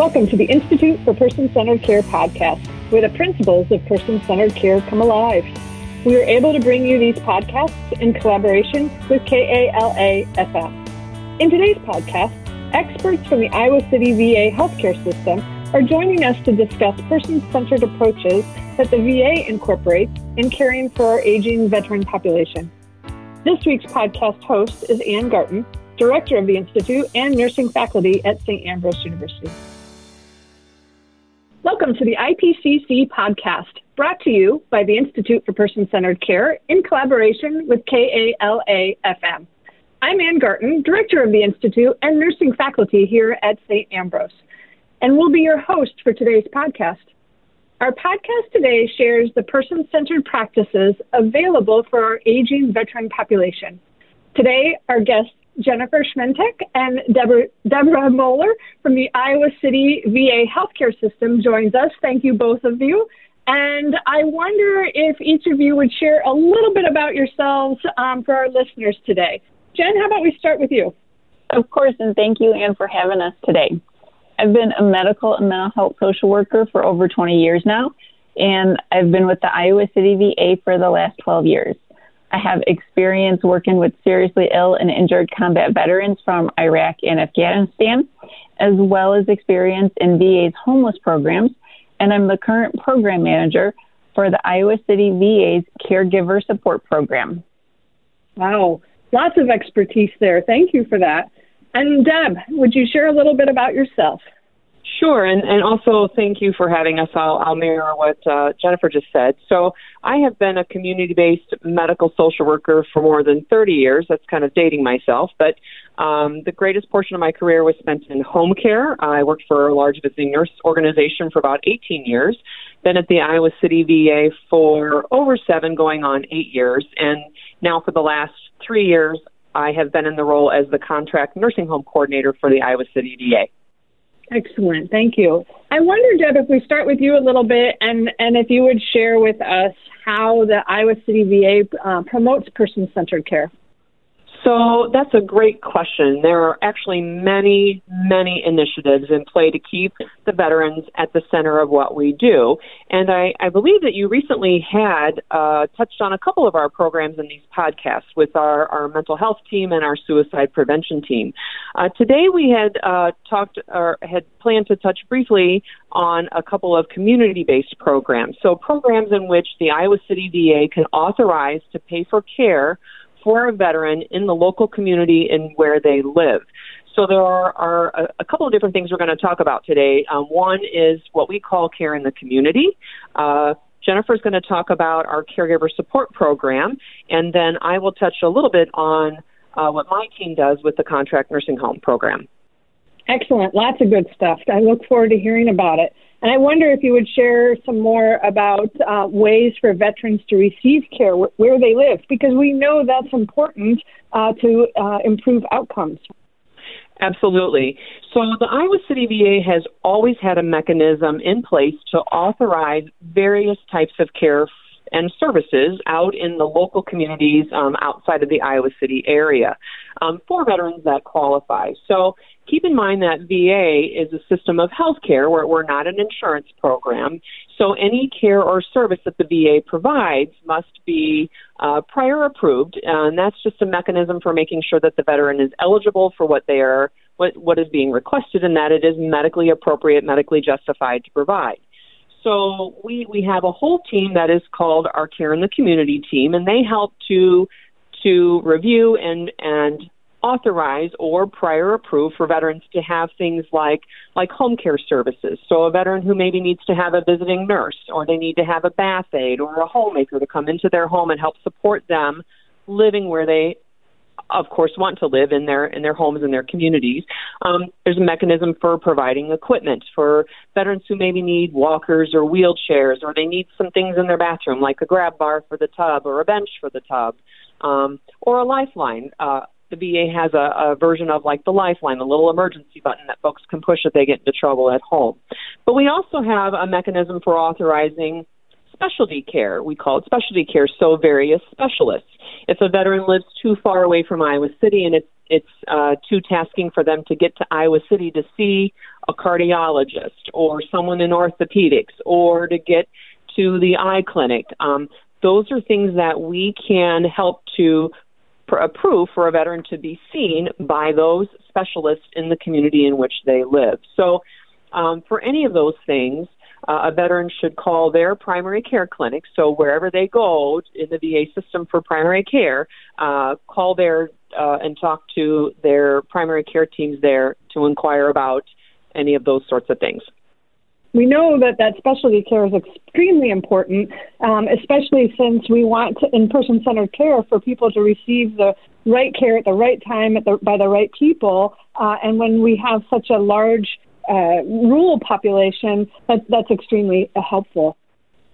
Welcome to the Institute for Person Centered Care podcast, where the principles of person centered care come alive. We are able to bring you these podcasts in collaboration with KALA FM. In today's podcast, experts from the Iowa City VA healthcare system are joining us to discuss person centered approaches that the VA incorporates in caring for our aging veteran population. This week's podcast host is Ann Garton, Director of the Institute and Nursing Faculty at St. Ambrose University. Welcome to the IPCC podcast, brought to you by the Institute for Person Centered Care in collaboration with KALA FM. I'm Ann Garton, Director of the Institute and Nursing Faculty here at St. Ambrose, and will be your host for today's podcast. Our podcast today shares the person centered practices available for our aging veteran population. Today, our guests Jennifer Smentek and Deborah, Deborah Moeller from the Iowa City VA healthcare system joins us. Thank you, both of you. And I wonder if each of you would share a little bit about yourselves um, for our listeners today. Jen, how about we start with you? Of course, and thank you, Ann, for having us today. I've been a medical and mental health social worker for over 20 years now, and I've been with the Iowa City VA for the last 12 years. I have experience working with seriously ill and injured combat veterans from Iraq and Afghanistan, as well as experience in VA's homeless programs. And I'm the current program manager for the Iowa City VA's Caregiver Support Program. Wow, lots of expertise there. Thank you for that. And Deb, would you share a little bit about yourself? Sure, and, and also thank you for having us. I'll, I'll mirror what uh, Jennifer just said. So, I have been a community based medical social worker for more than 30 years. That's kind of dating myself, but um, the greatest portion of my career was spent in home care. I worked for a large visiting nurse organization for about 18 years, been at the Iowa City VA for over seven, going on eight years, and now for the last three years, I have been in the role as the contract nursing home coordinator for the Iowa City VA. Excellent. Thank you. I wonder, Deb, if we start with you a little bit and, and if you would share with us how the Iowa City VA uh, promotes person centered care. So that's a great question. There are actually many, many initiatives in play to keep the veterans at the center of what we do. And I, I believe that you recently had uh, touched on a couple of our programs in these podcasts with our, our mental health team and our suicide prevention team. Uh, today we had uh, talked or had planned to touch briefly on a couple of community based programs. So programs in which the Iowa City VA can authorize to pay for care for a veteran in the local community and where they live. So there are, are a, a, couple of different things we're going to talk about today. Um, one is what we call care in the community. Uh, is going to talk about our caregiver support program, and then I will touch a little bit on uh, what my team does with the contract nursing home program. Excellent. Lots of good stuff. I look forward to hearing about it. And I wonder if you would share some more about uh, ways for veterans to receive care wh- where they live, because we know that's important uh, to uh, improve outcomes. Absolutely. So the Iowa City VA has always had a mechanism in place to authorize various types of care and services out in the local communities um, outside of the Iowa City area um, for veterans that qualify. So keep in mind that VA is a system of health care where we're not an insurance program. So any care or service that the VA provides must be uh, prior approved, and that's just a mechanism for making sure that the veteran is eligible for what they are, what, what is being requested, and that it is medically appropriate, medically justified to provide. So we, we have a whole team that is called our Care in the Community team, and they help to to review and and authorize or prior approve for veterans to have things like like home care services. So a veteran who maybe needs to have a visiting nurse or they need to have a bath aide or a homemaker to come into their home and help support them living where they of course want to live in their in their homes and their communities. Um, there's a mechanism for providing equipment for veterans who maybe need walkers or wheelchairs or they need some things in their bathroom like a grab bar for the tub or a bench for the tub um, or a lifeline. Uh, the VA has a, a version of like the lifeline, the little emergency button that folks can push if they get into trouble at home. But we also have a mechanism for authorizing specialty care. We call it specialty care, so various specialists. If a veteran lives too far away from Iowa City and it's it's uh, too tasking for them to get to Iowa City to see a cardiologist or someone in orthopedics or to get to the eye clinic. Um, those are things that we can help to pr- approve for a veteran to be seen by those specialists in the community in which they live. So, um, for any of those things, uh, a veteran should call their primary care clinic. So wherever they go in the VA system for primary care, uh, call there uh, and talk to their primary care teams there to inquire about any of those sorts of things. We know that that specialty care is extremely important, um, especially since we want in-person centered care for people to receive the right care at the right time the, by the right people. Uh, and when we have such a large uh, rural population, that, that's extremely uh, helpful.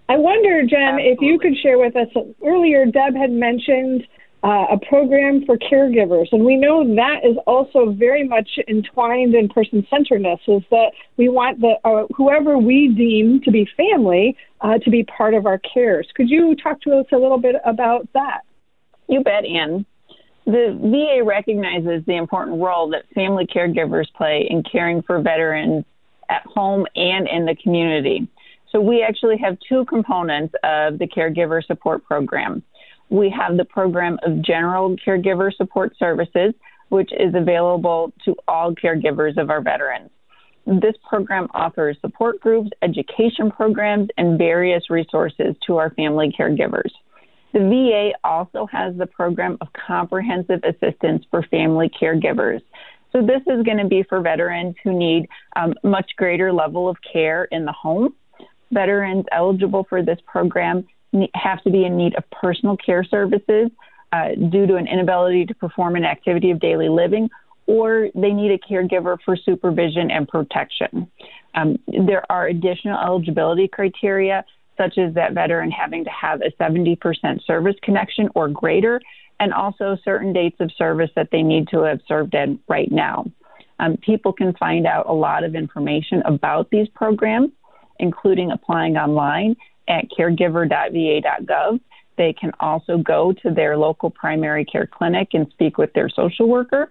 I wonder, Jen, Absolutely. if you could share with us earlier, Deb had mentioned uh, a program for caregivers. And we know that is also very much entwined in person centeredness, is that we want the, uh, whoever we deem to be family uh, to be part of our cares. Could you talk to us a little bit about that? You bet, Ann. The VA recognizes the important role that family caregivers play in caring for veterans at home and in the community. So we actually have two components of the caregiver support program. We have the program of general caregiver support services, which is available to all caregivers of our veterans. This program offers support groups, education programs, and various resources to our family caregivers. The VA also has the program of comprehensive assistance for family caregivers. So this is going to be for veterans who need um, much greater level of care in the home. Veterans eligible for this program have to be in need of personal care services uh, due to an inability to perform an activity of daily living, or they need a caregiver for supervision and protection. Um, there are additional eligibility criteria such as that veteran having to have a 70% service connection or greater, and also certain dates of service that they need to have served in right now. Um, people can find out a lot of information about these programs, including applying online at caregiver.va.gov. They can also go to their local primary care clinic and speak with their social worker.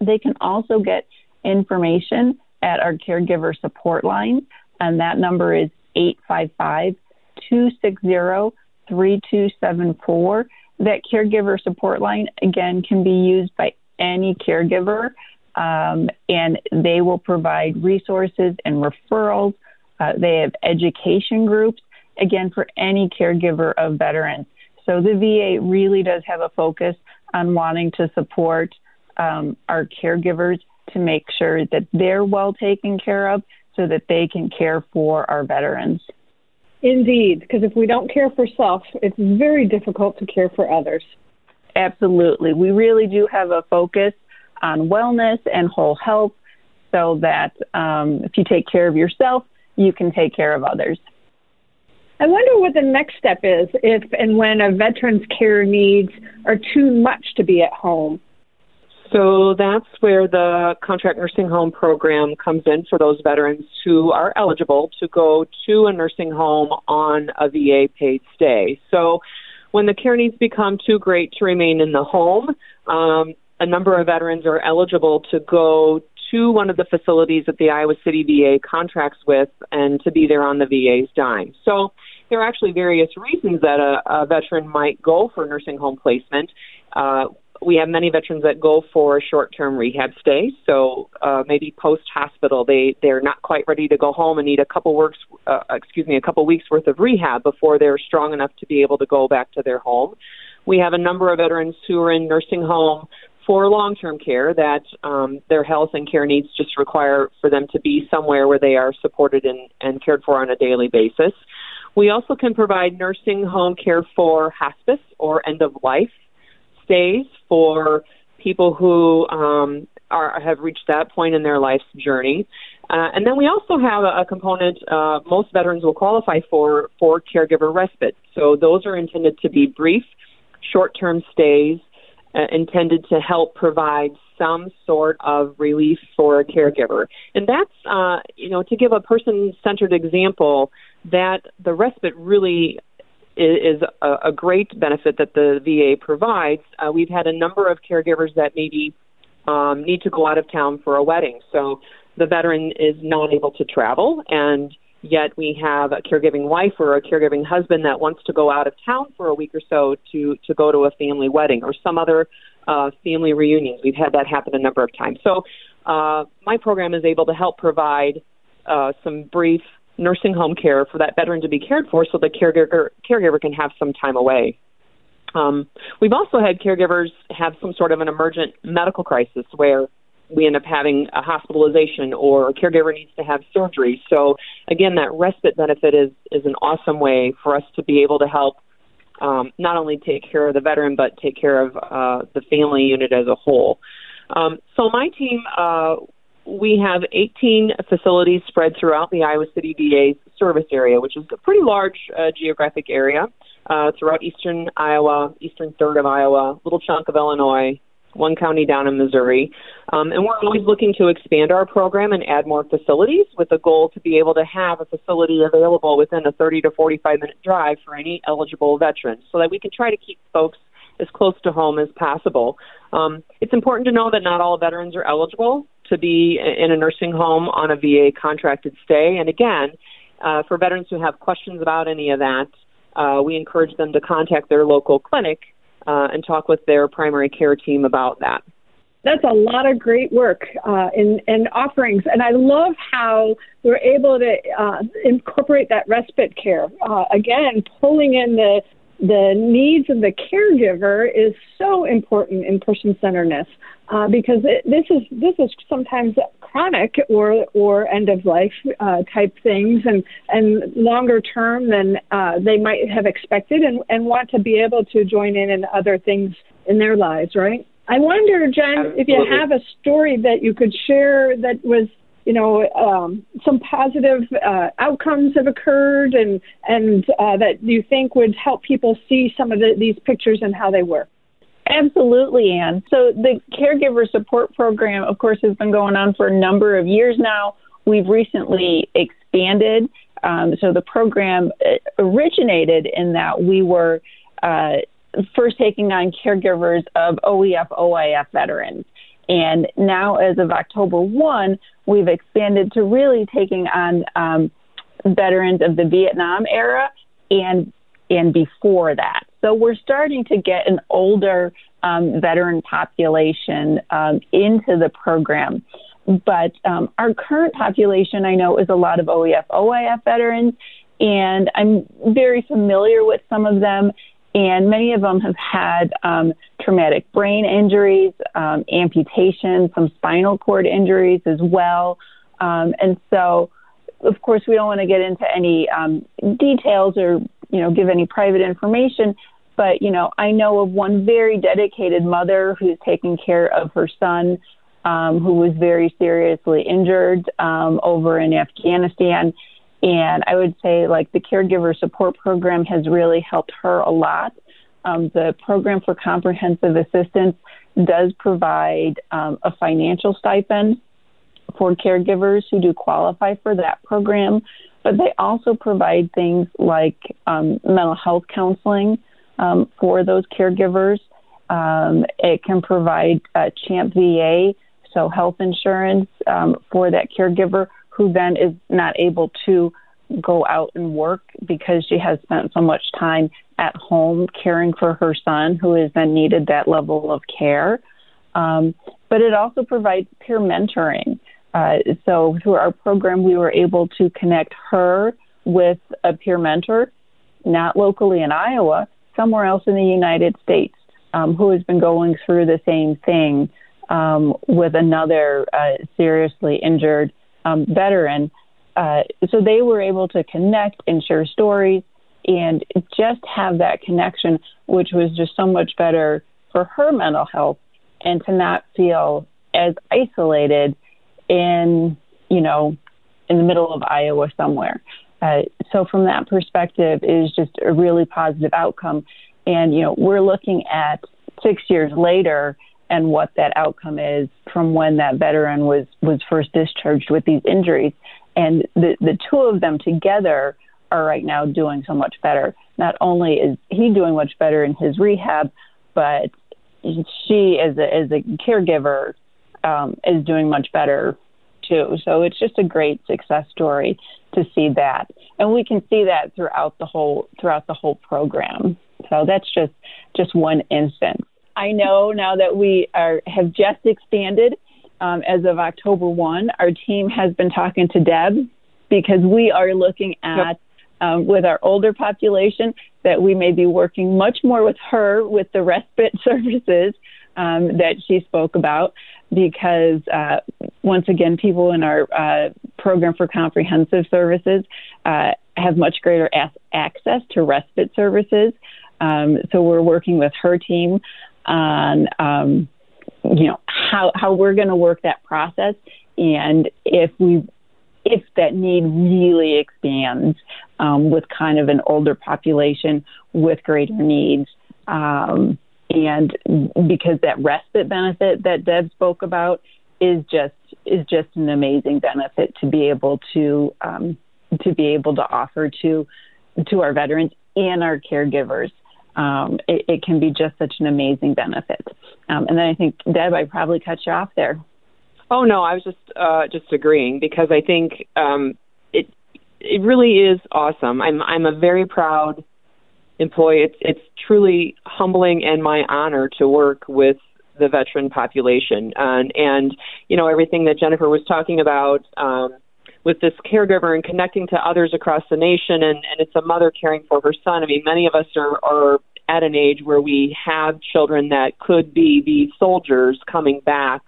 They can also get information at our caregiver support line, and that number is 855 260 3274. That caregiver support line, again, can be used by any caregiver, um, and they will provide resources and referrals. Uh, they have education groups, again, for any caregiver of veterans. So the VA really does have a focus on wanting to support um, our caregivers to make sure that they're well taken care of so that they can care for our veterans. Indeed, because if we don't care for self, it's very difficult to care for others. Absolutely. We really do have a focus on wellness and whole health so that um, if you take care of yourself, you can take care of others. I wonder what the next step is if and when a veteran's care needs are too much to be at home. So that's where the contract nursing home program comes in for those veterans who are eligible to go to a nursing home on a VA paid stay. So when the care needs become too great to remain in the home, um, a number of veterans are eligible to go to one of the facilities that the Iowa City VA contracts with and to be there on the VA's dime. So there are actually various reasons that a, a veteran might go for nursing home placement. Uh, we have many veterans that go for short-term rehab stays. So uh, maybe post-hospital, they they're not quite ready to go home and need a couple works, uh, excuse me, a couple weeks worth of rehab before they're strong enough to be able to go back to their home. We have a number of veterans who are in nursing home for long-term care that um, their health and care needs just require for them to be somewhere where they are supported and, and cared for on a daily basis. We also can provide nursing home care for hospice or end of life stays for people who um, are have reached that point in their life's journey. Uh, and then we also have a, a component uh, most veterans will qualify for for caregiver respite. So those are intended to be brief, short-term stays uh, intended to help provide some sort of relief for a caregiver. And that's, uh, you know, to give a person-centered example, that the respite really is, a, a, great benefit that the VA provides. Uh, we've had a number of caregivers that maybe um, need to go out of town for a wedding. So the veteran is not able to travel, and yet we have a caregiving wife or a caregiving husband that wants to go out of town for a week or so to to go to a family wedding or some other uh, family reunions. We've had that happen a number of times. So uh, my program is able to help provide uh, some brief nursing home care for that veteran to be cared for, so the caregiver caregiver can have some time away. Um, we've also had caregivers have some sort of an emergent medical crisis where we end up having a hospitalization or a caregiver needs to have surgery. So again, that respite benefit is is an awesome way for us to be able to help um, not only take care of the veteran but take care of uh, the family unit as a whole. Um, so my team, uh, we have 18 facilities spread throughout the Iowa City VA's service area, which is a pretty large uh, geographic area uh, throughout eastern Iowa, eastern third of Iowa, little chunk of Illinois, one county down in Missouri. Um, and we're always looking to expand our program and add more facilities with the goal to be able to have a facility available within a 30 to 45 minute drive for any eligible veterans so that we can try to keep folks as close to home as possible. Um, it's important to know that not all veterans are eligible to be in a nursing home on a VA contracted stay. And again, uh, for veterans who have questions about any of that, uh, we encourage them to contact their local clinic uh, and talk with their primary care team about that. That's a lot of great work uh, in, in offerings, and I love how we're able to uh, incorporate that respite care. Uh, again, pulling in the the needs of the caregiver is so important in person centeredness uh, because it, this is this is sometimes chronic or or end of life uh, type things and and longer term than uh, they might have expected and and want to be able to join in in other things in their lives right I wonder Jen Absolutely. if you have a story that you could share that was you know, um, some positive uh, outcomes have occurred, and and uh, that you think would help people see some of the, these pictures and how they work. Absolutely, Ann. So the caregiver support program, of course, has been going on for a number of years now. We've recently expanded. Um, so the program uh, originated in that we were uh, first taking on caregivers of OEF OIF veterans. And now, as of October 1, we've expanded to really taking on um, veterans of the Vietnam era and and before that. So we're starting to get an older um, veteran population um, into the program. But um, our current population, I know, is a lot of OEF, OIF veterans, and I'm very familiar with some of them and many of them have had um, traumatic brain injuries, um, amputations, some spinal cord injuries as well. Um, and so, of course, we don't want to get into any um, details or you know give any private information. But you know, I know of one very dedicated mother who's taking care of her son, um, who was very seriously injured um, over in Afghanistan and I would say, like, the caregiver support program has really helped her a lot. Um, the program for comprehensive assistance does provide um, a financial stipend for caregivers who do qualify for that program, but they also provide things like um, mental health counseling um, for those caregivers. Um, it can provide uh, CHAMP VA, so health insurance um, for that caregiver who then is not able to go out and work because she has spent so much time at home caring for her son who has then needed that level of care. Um, but it also provides peer mentoring. Uh, so through our program, we were able to connect her with a peer mentor, not locally in Iowa, somewhere else in the United States, um, who has been going through the same thing um, with another uh, seriously injured um, veteran. Uh, so they were able to connect and share stories and just have that connection, which was just so much better for her mental health and to not feel as isolated in, you know, in the middle of Iowa somewhere. Uh, so from that perspective is just a really positive outcome. And, you know, we're looking at six years later and what that outcome is from when that veteran was was first discharged with these injuries and the the two of them together are right now doing so much better. Not only is he doing much better in his rehab, but she, as a, as a caregiver, um, is doing much better too. So it's just a great success story to see that, and we can see that throughout the whole throughout the whole program. So that's just just one instance. I know now that we are have just expanded um, as of October one. Our team has been talking to Deb because we are looking at. Um, with our older population, that we may be working much more with her with the respite services um, that she spoke about because uh, once again, people in our uh, program for comprehensive services uh, have much greater as- access to respite services. Um, so we're working with her team on, um, you know, how how we're going to work that process, and if we if that need really expands um, with kind of an older population with greater needs. Um, and because that respite benefit that Deb spoke about is just is just an amazing benefit to be able to um, to be able to offer to to our veterans and our caregivers. Um, it, it, can be just such an amazing benefit. Um, and then I think Deb, I probably cut you off there. Oh no, I was just uh, just agreeing because I think um, it it really is awesome. I'm I'm a very proud employee. It's it's truly humbling and my honor to work with the veteran population. And and you know everything that Jennifer was talking about um, with this caregiver and connecting to others across the nation, and and it's a mother caring for her son. I mean, many of us are are at an age where we have children that could be the soldiers coming back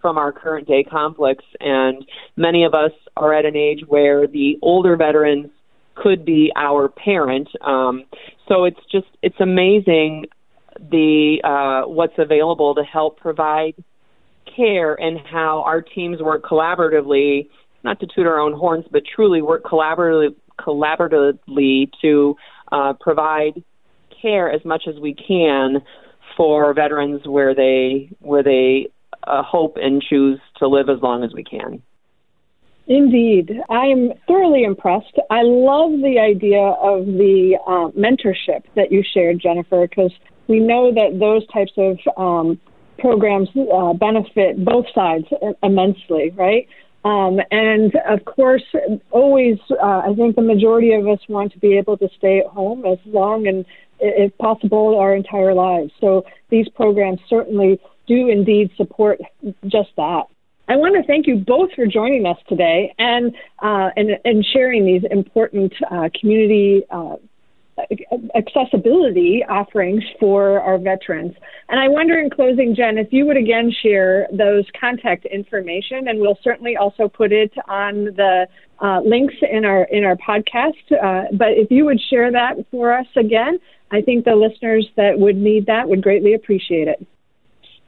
from our current day conflicts and many of us are at an age where the older veterans could be our parent. Um, so it's just it's amazing the uh, what's available to help provide care and how our teams work collaboratively, not to toot our own horns, but truly work collaboratively collaboratively to uh, provide care as much as we can for veterans where they where they uh, hope and choose to live as long as we can. Indeed. I am thoroughly impressed. I love the idea of the uh, mentorship that you shared, Jennifer, because we know that those types of um, programs uh, benefit both sides immensely, right? Um, and of course, always, uh, I think the majority of us want to be able to stay at home as long and, if possible, our entire lives. So these programs certainly do indeed support just that. I want to thank you both for joining us today and uh, and, and sharing these important uh, community uh, accessibility offerings for our veterans. And I wonder, in closing, Jen, if you would again share those contact information, and we'll certainly also put it on the uh, links in our in our podcast. Uh, but if you would share that for us again, I think the listeners that would need that would greatly appreciate it.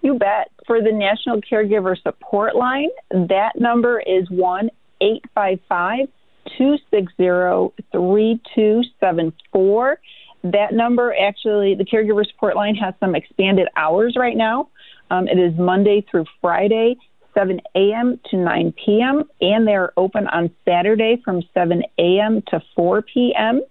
You bet. For the National Caregiver Support Line, that number is 1 855 260 3274. That number actually, the Caregiver Support Line has some expanded hours right now. Um, it is Monday through Friday, 7 a.m. to 9 p.m., and they're open on Saturday from 7 a.m. to 4 p.m.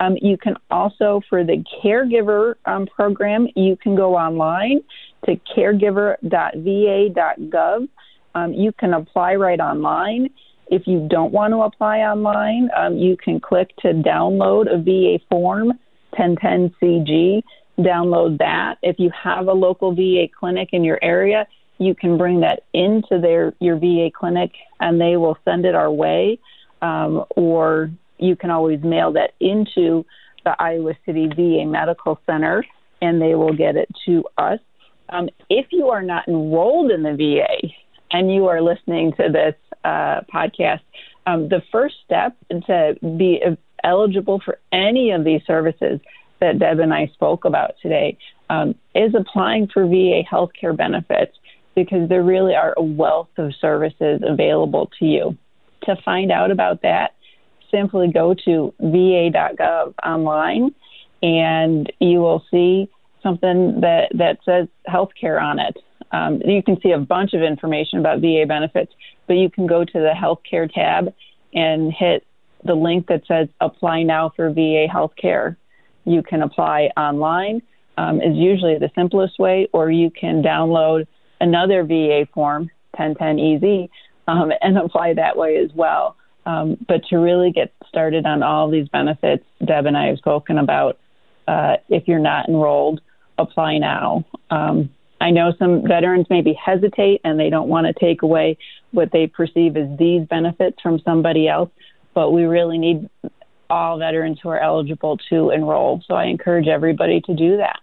Um, you can also, for the caregiver um, program, you can go online to caregiver.va.gov. Um, you can apply right online. If you don't want to apply online, um, you can click to download a VA form 1010CG. Download that. If you have a local VA clinic in your area, you can bring that into their your VA clinic, and they will send it our way. Um, or you can always mail that into the Iowa City VA Medical Center, and they will get it to us. Um, if you are not enrolled in the VA and you are listening to this uh, podcast, um, the first step to be eligible for any of these services that Deb and I spoke about today um, is applying for VA healthcare benefits because there really are a wealth of services available to you. To find out about that, simply go to va.gov online and you will see something that, that says healthcare on it. Um, you can see a bunch of information about VA benefits, but you can go to the healthcare tab and hit the link that says apply now for VA healthcare. You can apply online, um, is usually the simplest way, or you can download another VA form, 1010EZ, um, and apply that way as well. Um, but to really get started on all these benefits Deb and I have spoken about, uh, if you're not enrolled, apply now. Um, I know some veterans maybe hesitate and they don't want to take away what they perceive as these benefits from somebody else, but we really need all veterans who are eligible to enroll. So I encourage everybody to do that.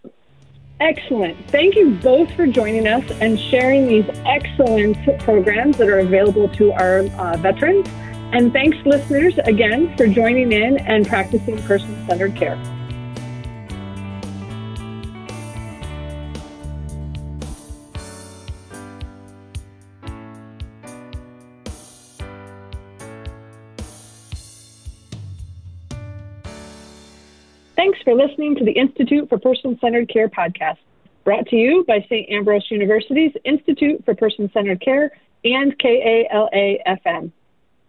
Excellent. Thank you both for joining us and sharing these excellent programs that are available to our uh, veterans. And thanks, listeners, again for joining in and practicing person centered care. Listening to the Institute for Person Centered Care podcast, brought to you by St. Ambrose University's Institute for Person Centered Care and KALA FM.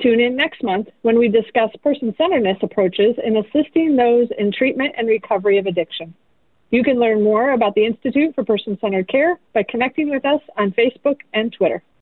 Tune in next month when we discuss person centeredness approaches in assisting those in treatment and recovery of addiction. You can learn more about the Institute for Person Centered Care by connecting with us on Facebook and Twitter.